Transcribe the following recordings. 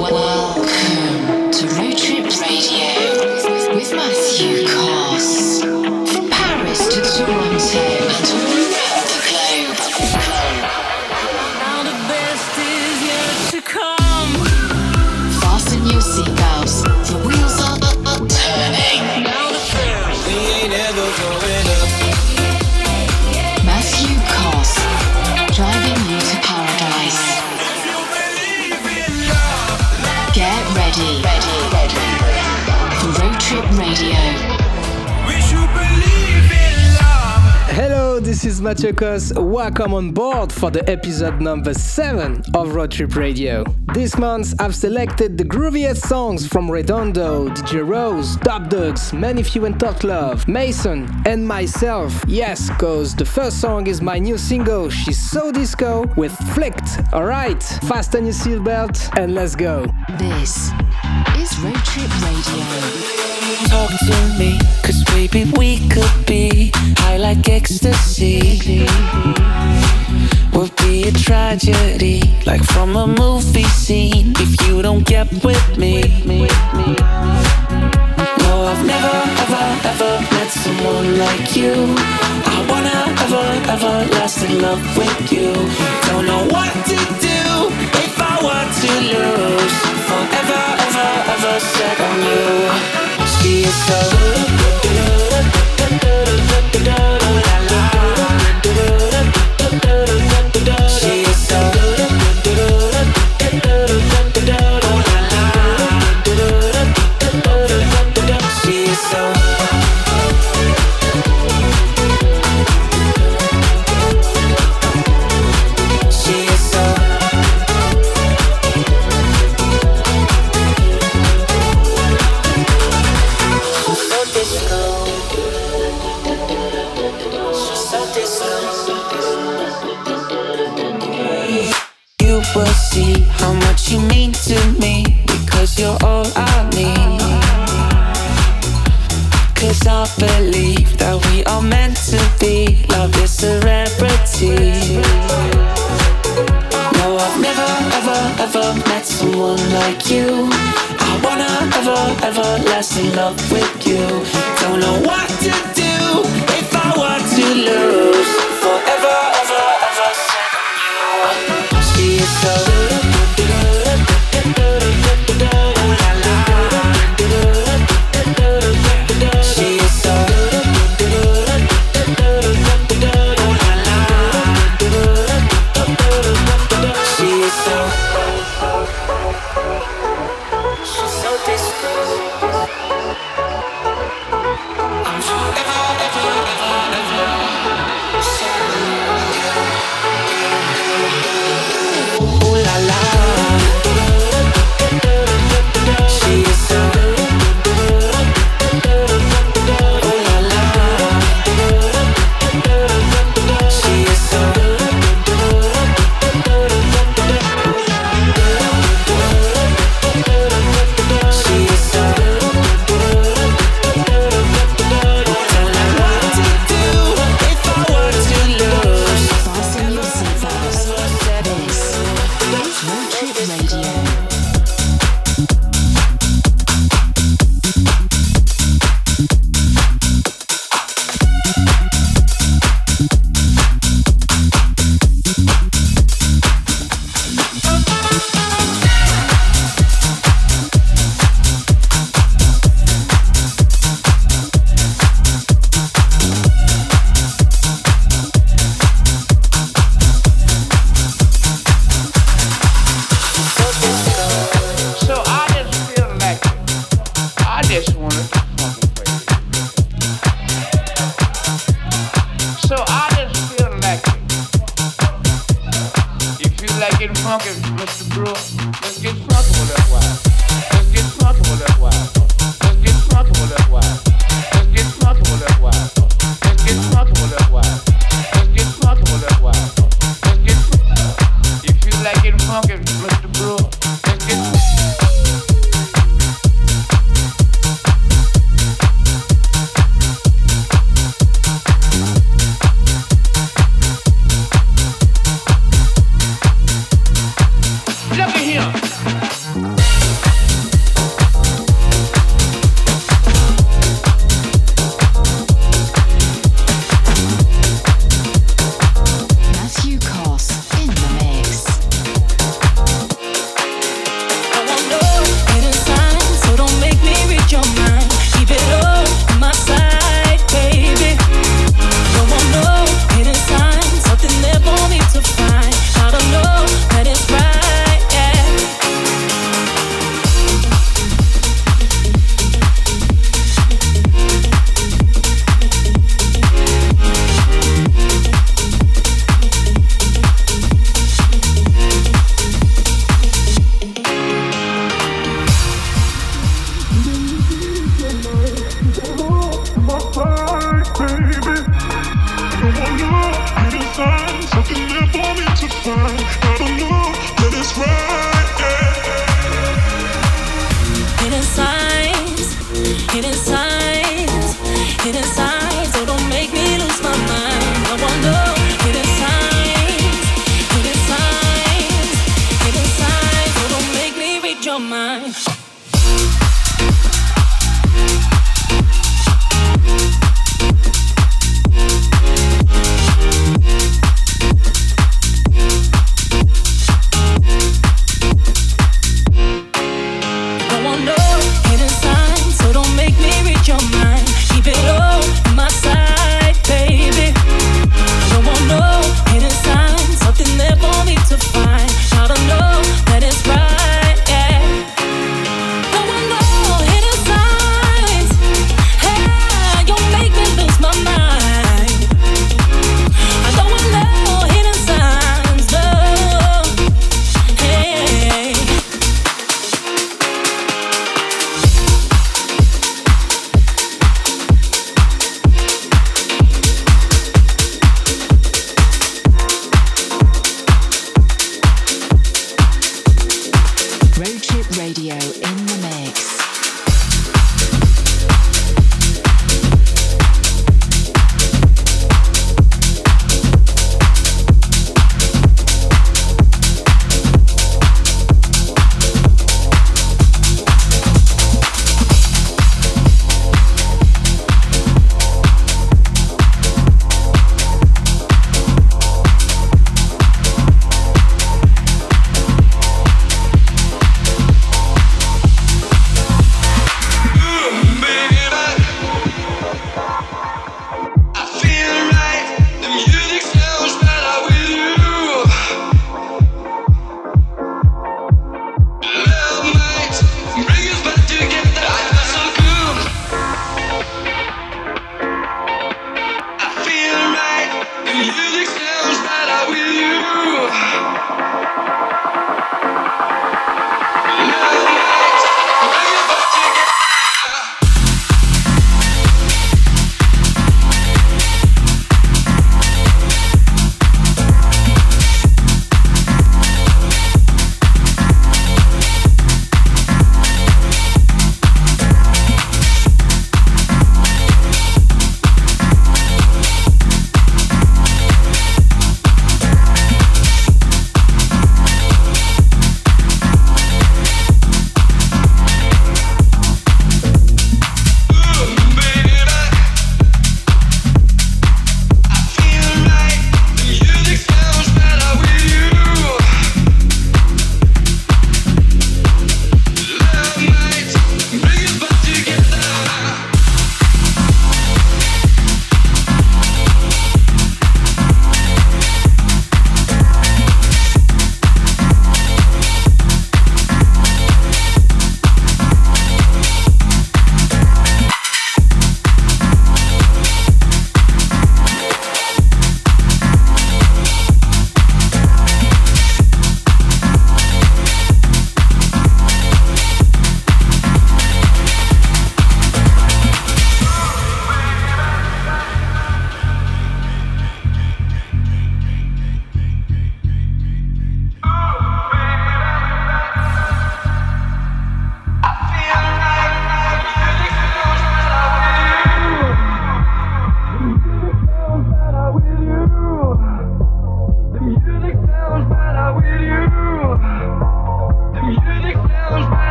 Mathieu Koss. Welcome on board for the episode number 7 of Road Trip Radio. This month I've selected the grooviest songs from Redondo, DJ Rose, Dubdogz, Many Few and Tough Love, Mason, and myself. Yes, cause the first song is my new single, She's So Disco, with FLYCKT. Alright, fasten your seatbelt and let's go. This is Road Trip Radio talk to me. Cause baby, we could be high like ecstasy. Would be a tragedy, like from a movie scene, if you don't get with me. No, I've never, ever, ever met someone like you. I wanna ever, ever last in love with you. Don't know what to do if I were to lose. Forever, ever, ever set on you. She is so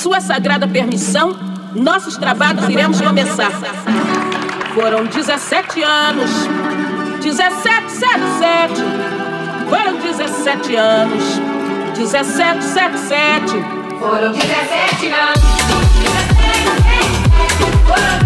sua sagrada permissão, nossos trabalhos iremos começar. Foram 17 anos, 17, 7, 7. Foram 17 anos, 17, 7, 7. Foram 17 anos, 17, 7, 7. Foram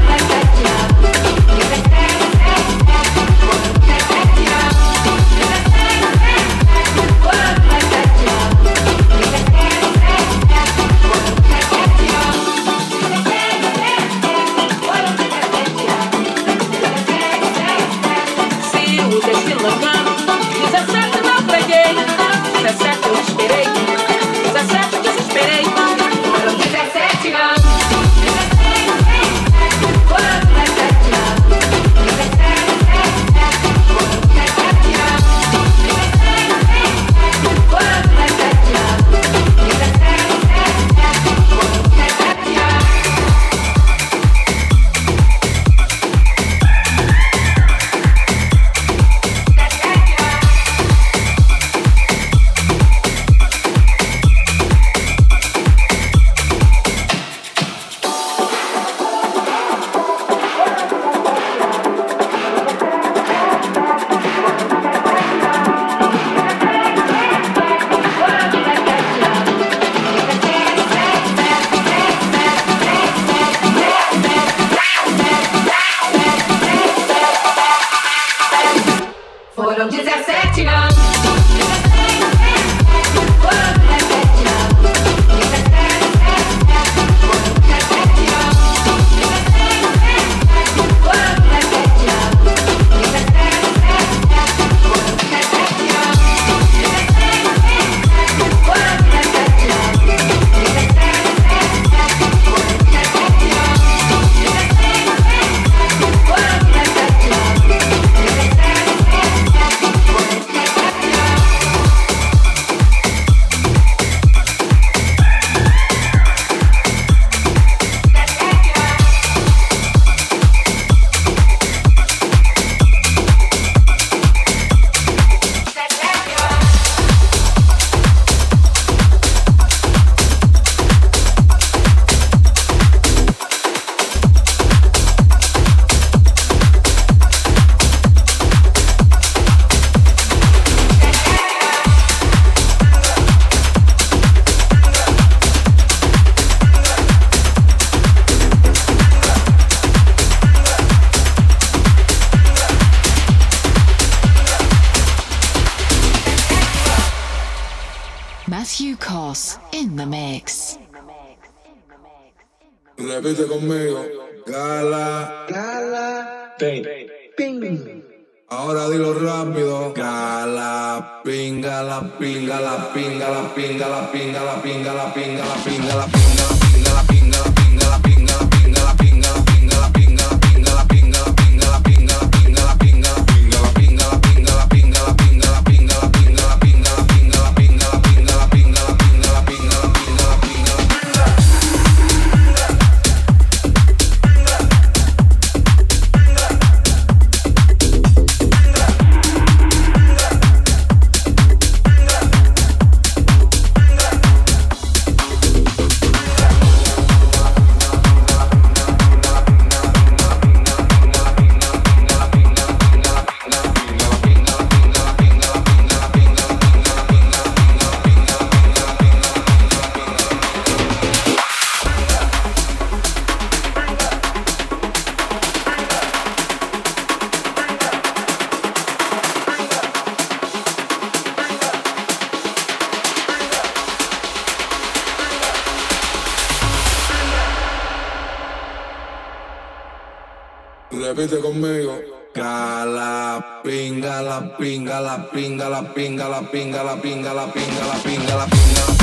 repite conmigo. Cala, pinga, la pinga, la pinga, la pinga, la pinga, la pinga, la pinga, la pinga, la pinga.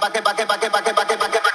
Back pa que pa que pa que pa que pa que pa que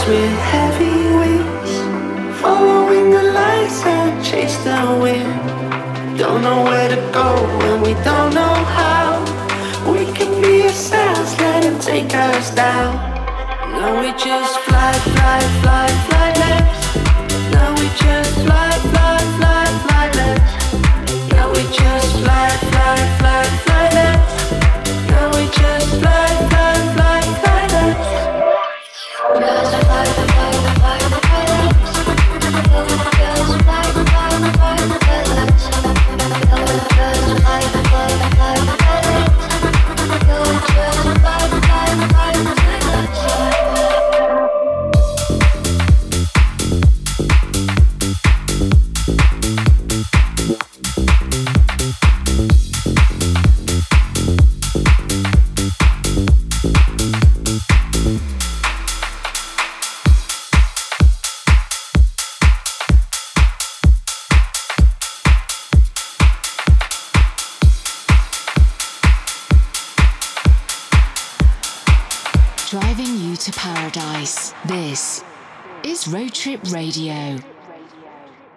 clouds with heavy wings. Following the lights and chase the wind. Don't know where to go when we don't know how. We can be ourselves, let him take us down. No, we just fly, fly, fly. Wow.